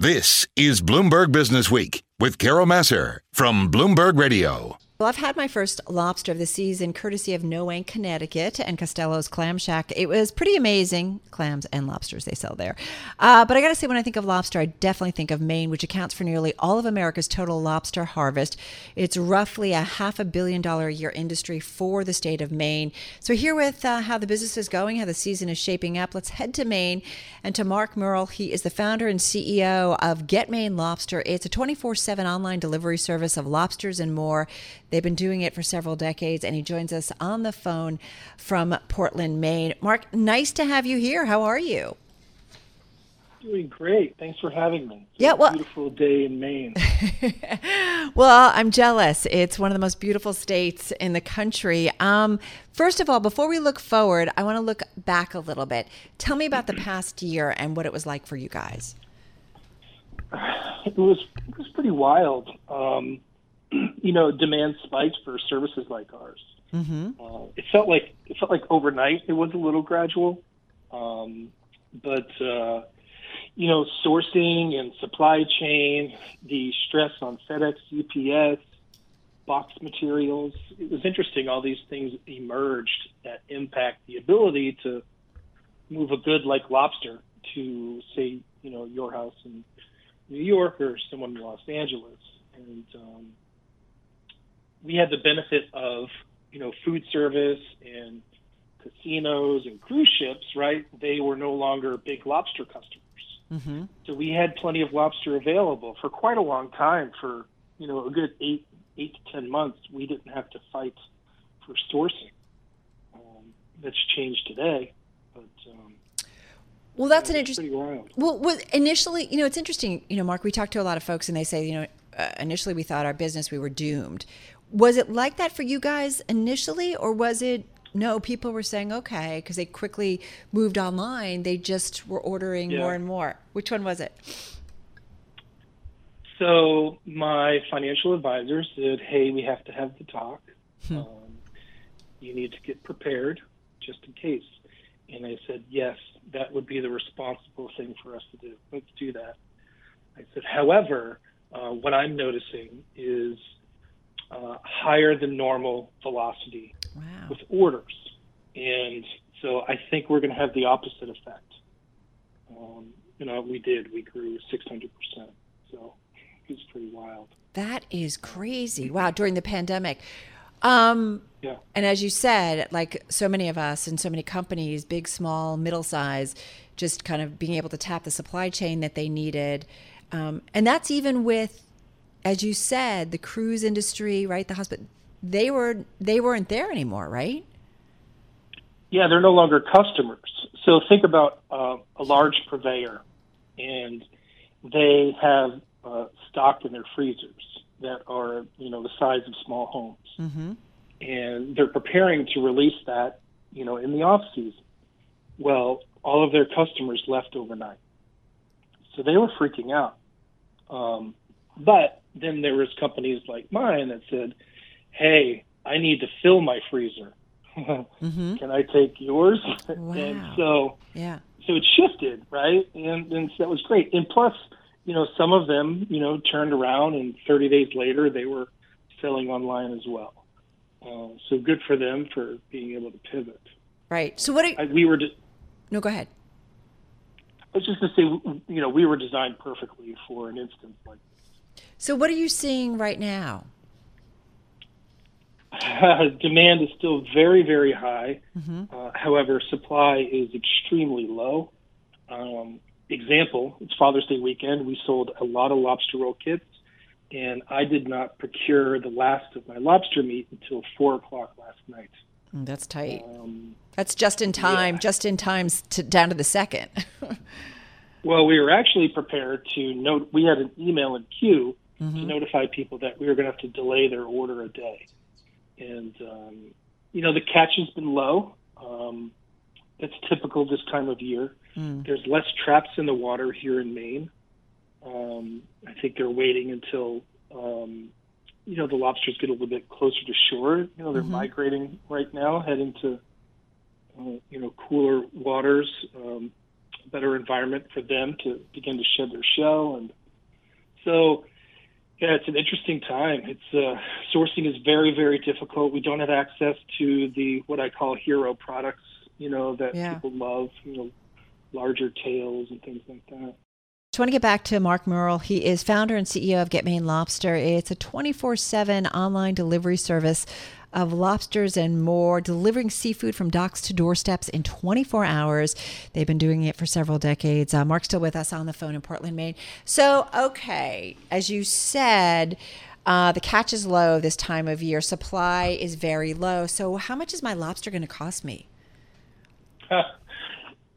This is Bloomberg Business Week with Carol Massar from Bloomberg Radio. Well, I've had my first lobster of the season courtesy of Noank, Connecticut and Costello's Clam Shack. It was pretty amazing. Clams and lobsters they sell there. Uh, but I got to say, when I think of lobster, I definitely think of Maine, which accounts for nearly all of America's total lobster harvest. It's roughly a half a billion dollar a year industry for the state of Maine. So, here with uh, how the business is going, how the season is shaping up, let's head to Maine and to Mark Murrell. He is the founder and CEO of Get Maine Lobster. It's a 24 7 online delivery service of lobsters and more. They've been doing it for several decades, and he joins us on the phone from Portland, Maine. Mark, nice to have you here. How are you? Doing great. Thanks for having me. It's yeah, well, beautiful day in Maine. well, I'm jealous. It's one of the most beautiful states in the country. Um, first of all, before we look forward, I want to look back a little bit. Tell me about the past year and what it was like for you guys. It was it was pretty wild. Um, you know, demand spiked for services like ours. Mm-hmm. Uh, it felt like it felt like overnight. It was a little gradual, um, but uh, you know, sourcing and supply chain, the stress on FedEx, UPS, box materials. It was interesting. All these things emerged that impact the ability to move a good like lobster to say, you know, your house in New York or someone in Los Angeles, and um, we had the benefit of you know food service and casinos and cruise ships, right? They were no longer big lobster customers. Mm-hmm. So we had plenty of lobster available for quite a long time. For you know a good eight eight to ten months, we didn't have to fight for sourcing. Um, that's changed today, but. Um, well, that's an interesting. Well, well, initially, you know, it's interesting. You know, Mark, we talked to a lot of folks, and they say, you know, uh, initially we thought our business we were doomed was it like that for you guys initially, or was it no? People were saying okay because they quickly moved online. They just were ordering yeah. more and more. Which one was it? So my financial advisor said, "Hey, we have to have the talk. Hmm. Um, you need to get prepared just in case." And I said, "Yes, that would be the responsible thing for us to do. Let's do that." I said, "However, uh, what I'm noticing is." Uh, higher than normal velocity wow. with orders. And so I think we're going to have the opposite effect. Um, you know, we did. We grew 600%. So it's pretty wild. That is crazy. Wow. During the pandemic. Um, yeah. And as you said, like so many of us and so many companies, big, small, middle size, just kind of being able to tap the supply chain that they needed. Um, and that's even with as you said, the cruise industry, right? The hospital, they were they weren't there anymore, right? Yeah, they're no longer customers. So think about uh, a large purveyor, and they have uh, stock in their freezers that are you know the size of small homes, mm-hmm. and they're preparing to release that you know in the off season. Well, all of their customers left overnight, so they were freaking out. Um, but then there was companies like mine that said, "Hey, I need to fill my freezer. mm-hmm. Can I take yours?" Wow. and so yeah, so it shifted, right? And and so that was great. And plus, you know, some of them, you know, turned around and 30 days later they were selling online as well. Uh, so good for them for being able to pivot. Right. So what? Are, I, we were. De- no, go ahead. I was just to say, you know, we were designed perfectly for an instance like so, what are you seeing right now? Uh, demand is still very, very high. Mm-hmm. Uh, however, supply is extremely low. Um, example, it's Father's Day weekend. We sold a lot of lobster roll kits, and I did not procure the last of my lobster meat until 4 o'clock last night. Mm, that's tight. Um, That's just in time, yeah. just in time to, down to the second. well, we were actually prepared to note, we had an email in queue mm-hmm. to notify people that we were going to have to delay their order a day. And, um, you know, the catch has been low. Um, it's typical this time of year. Mm. There's less traps in the water here in Maine. Um, I think they're waiting until, um, you know, the lobsters get a little bit closer to shore. You know, they're mm-hmm. migrating right now, heading to, uh, you know, cooler waters. Um, better environment for them to begin to shed their shell. And so, yeah, it's an interesting time. It's uh, sourcing is very, very difficult. We don't have access to the what I call hero products, you know, that Yeah. people love, you know, larger tails and things like that. Just want to get back to Mark Murrell. He is founder and CEO of Get Maine Lobster. It's a 24 7 online delivery service of lobsters and more, delivering seafood from docks to doorsteps in 24 hours. They've been doing it for several decades. Uh, Mark's still with us on the phone in Portland, Maine. So, okay, as you said, uh, the catch is low this time of year. Supply is very low. So, how much is my lobster going to cost me?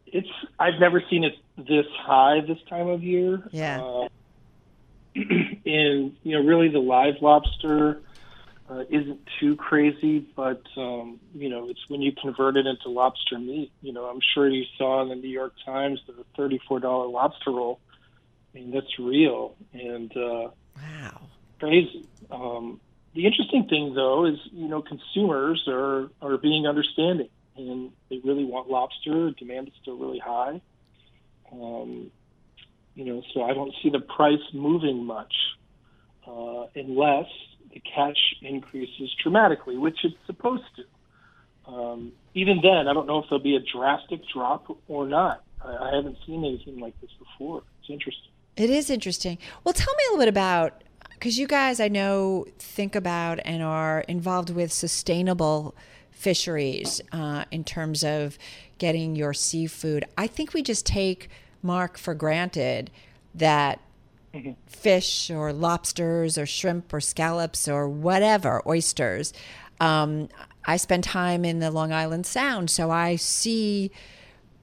it's I've never seen it this high this time of year. Yeah. Uh, and you know, really, the live lobster uh, isn't too crazy, but um, you know, it's when you convert it into lobster meat. You know, I'm sure you saw in the New York Times the thirty-four dollar lobster roll. I mean, that's real and uh, Wow. crazy. Um, the interesting thing, though, is you know consumers are are being understanding, and they really want lobster. Demand is still really high. Um, you know, so I don't see the price moving much uh, unless the catch increases dramatically, which it's supposed to. Um, even then, I don't know if there'll be a drastic drop or not. I, I haven't seen anything like this before. It's interesting. It is interesting. Well, tell me a little bit about because you guys I know think about and are involved with sustainable fisheries uh, in terms of getting your seafood. I think we just take Mark for granted that fish or lobsters or shrimp or scallops or whatever oysters. Um, I spend time in the Long Island Sound, so I see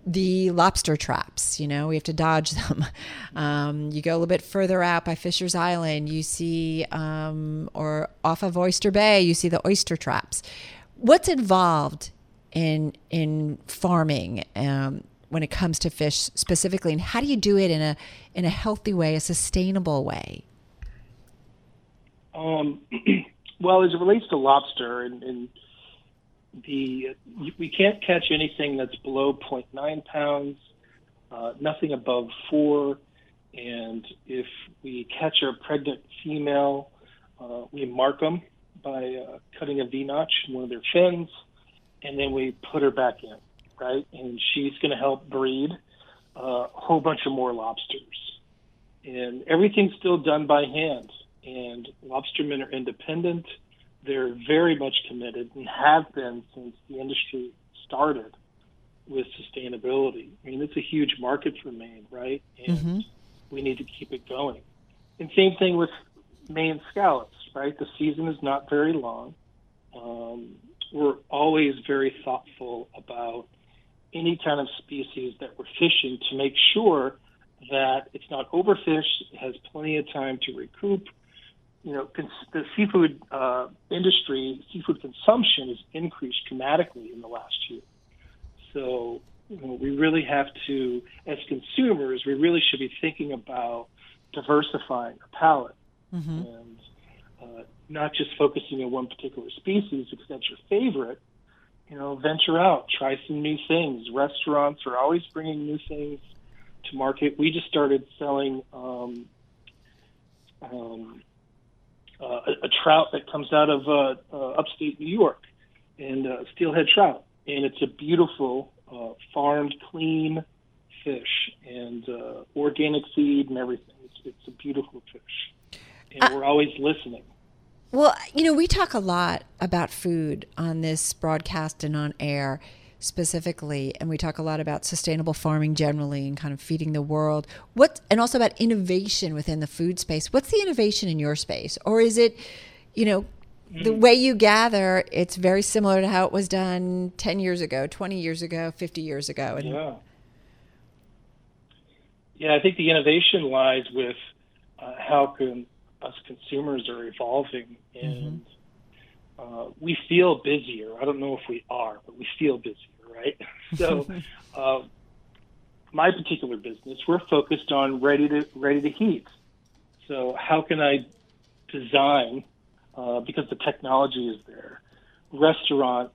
the lobster traps. You know, we have to dodge them. Um, you go a little bit further out by Fisher's Island, you see, um, or off of Oyster Bay, you see the oyster traps. What's involved in in farming um, when it comes to fish specifically, and how do you do it in a in a healthy way, a sustainable way? Um, well, as it relates to lobster, and, and the we can't catch anything that's below 0.9 pounds, uh, nothing above four, and if we catch a pregnant female, uh, we mark them by uh, cutting a V notch in one of their fins, and then we put her back in, right? And she's going to help breed uh, a whole bunch of more lobsters, and everything's still done by hand and lobstermen are independent. They're very much committed and have been since the industry started with sustainability. I mean, it's a huge market for Maine, right? And we need to keep it going. And same thing with Maine scallops, right? The season is not very long. Um, we're always very thoughtful about any kind of species that we're fishing to make sure that it's not overfished, it has plenty of time to recoup, you know, cons- the seafood uh, industry, seafood consumption has increased dramatically in the last year. So, you know, we really have to, as consumers, we really should be thinking about diversifying our palate and uh, not just focusing on one particular species because that's your favorite. You know, venture out, try some new things. Restaurants are always bringing new things to market. We just started selling um, um, uh, a, a trout that comes out of uh, uh, upstate New York, and uh, steelhead trout, and it's a beautiful uh, farmed, clean fish, and uh, organic feed and everything. It's, it's a beautiful fish, and we're always listening. Well, you know, we talk a lot about food on this broadcast and on air specifically, and we talk a lot about sustainable farming generally and kind of feeding the world. What and also about innovation within the food space. What's the innovation in your space? Or is it, you know, the way you gather, it's very similar to how it was done 10 years ago, 20 years ago, 50 years ago. And Yeah. Yeah, I think the innovation lies with uh, how can us consumers are evolving, and uh, we feel busier. I don't know if we are, but we feel busier, right? So, uh, my particular business, we're focused on ready to ready to heat. So, how can I design uh, because the technology is there, restaurant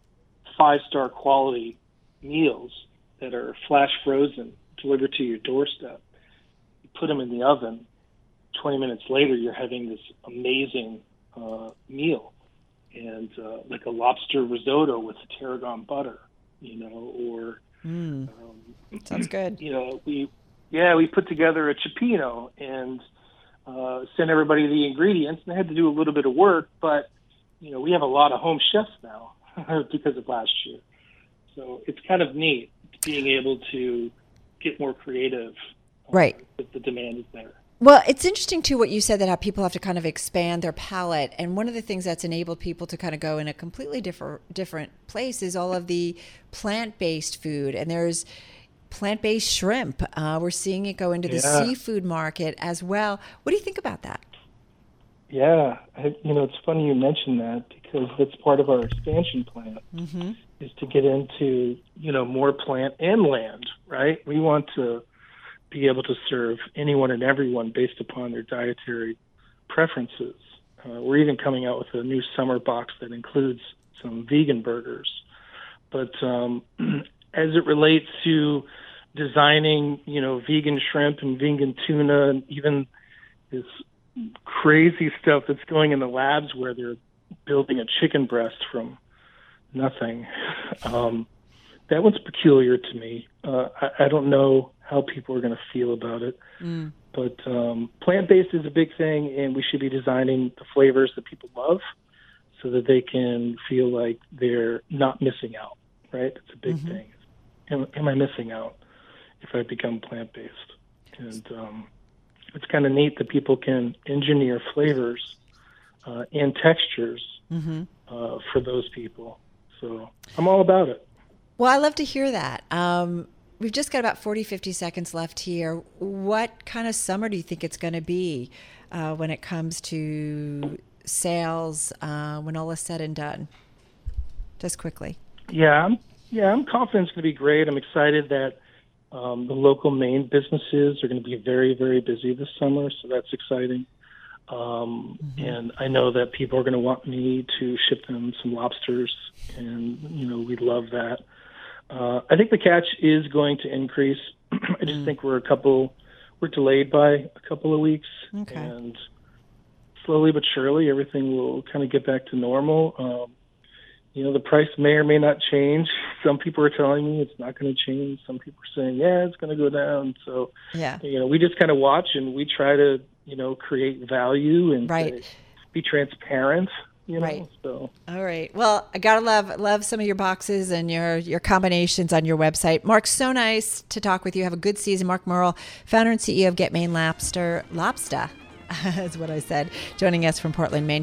five star quality meals that are flash frozen delivered to your doorstep. You put them in the oven. 20 minutes later, you're having this amazing uh, meal, and uh, like a lobster risotto with tarragon butter, you know, or Mm. Sounds good. you know, we yeah we put together a cioppino and uh, sent everybody the ingredients. And they had to do a little bit of work, but you know we have a lot of home chefs now because of last year. So it's kind of neat being able to get more creative. uh, Right. If the demand is there. Well, it's interesting too what you said that how people have to kind of expand their palate, and one of the things that's enabled people to kind of go in a completely different different place is all of the plant based food, and there's plant based shrimp. Uh, we're seeing it go into the Yeah. seafood market as well. What do you think about that? Yeah, I, you know, it's funny you mentioned that because that's part of our expansion plan Mm-hmm. is to get into you know more plant and land. Right? We want to be able to serve anyone and everyone based upon their dietary preferences. Uh, we're even coming out with a new summer box that includes some vegan burgers. But um, as it relates to designing, you know, vegan shrimp and vegan tuna, and even this crazy stuff that's going in the labs where they're building a chicken breast from nothing. Um, that one's peculiar to me. Uh, I, I don't know how people are going to feel about it, Mm. but um, plant based is a big thing, and we should be designing the flavors that people love so that they can feel like they're not missing out. Right? It's a big Mhm. thing. Am, am I missing out if I become plant based? And um, it's kind of neat that people can engineer flavors uh, and textures Mm-hmm. uh, for those people. So I'm all about it. Well, I love to hear that. Um, we've just got about 40, 50 seconds left here. What kind of summer do you think it's going to be uh, when it comes to sales uh, when all is said and done? Just quickly. Yeah, I'm, yeah, I'm confident it's going to be great. I'm excited that um, the local Maine businesses are going to be very, very busy this summer, so that's exciting. Um, And I know that people are going to want me to ship them some lobsters, and you know we love that. Uh, I think the catch is going to increase. I just think we're a couple, we're delayed by a couple of weeks, Okay. and slowly but surely everything will kind of get back to normal. Um, you know, the price may or may not change. Some people are telling me it's not going to change. Some people are saying, yeah, it's going to go down. So, Yeah. you know, we just kind of watch and we try to, you know, create value and Right. be transparent, you know. Right. So, All right. Well, I gotta love love some of your boxes and your your combinations on your website. Mark, so nice to talk with you. Have a good season. Mark Murrell, founder and CEO of Get Maine Lobster. Lobster, is what I said. Joining us from Portland, Maine.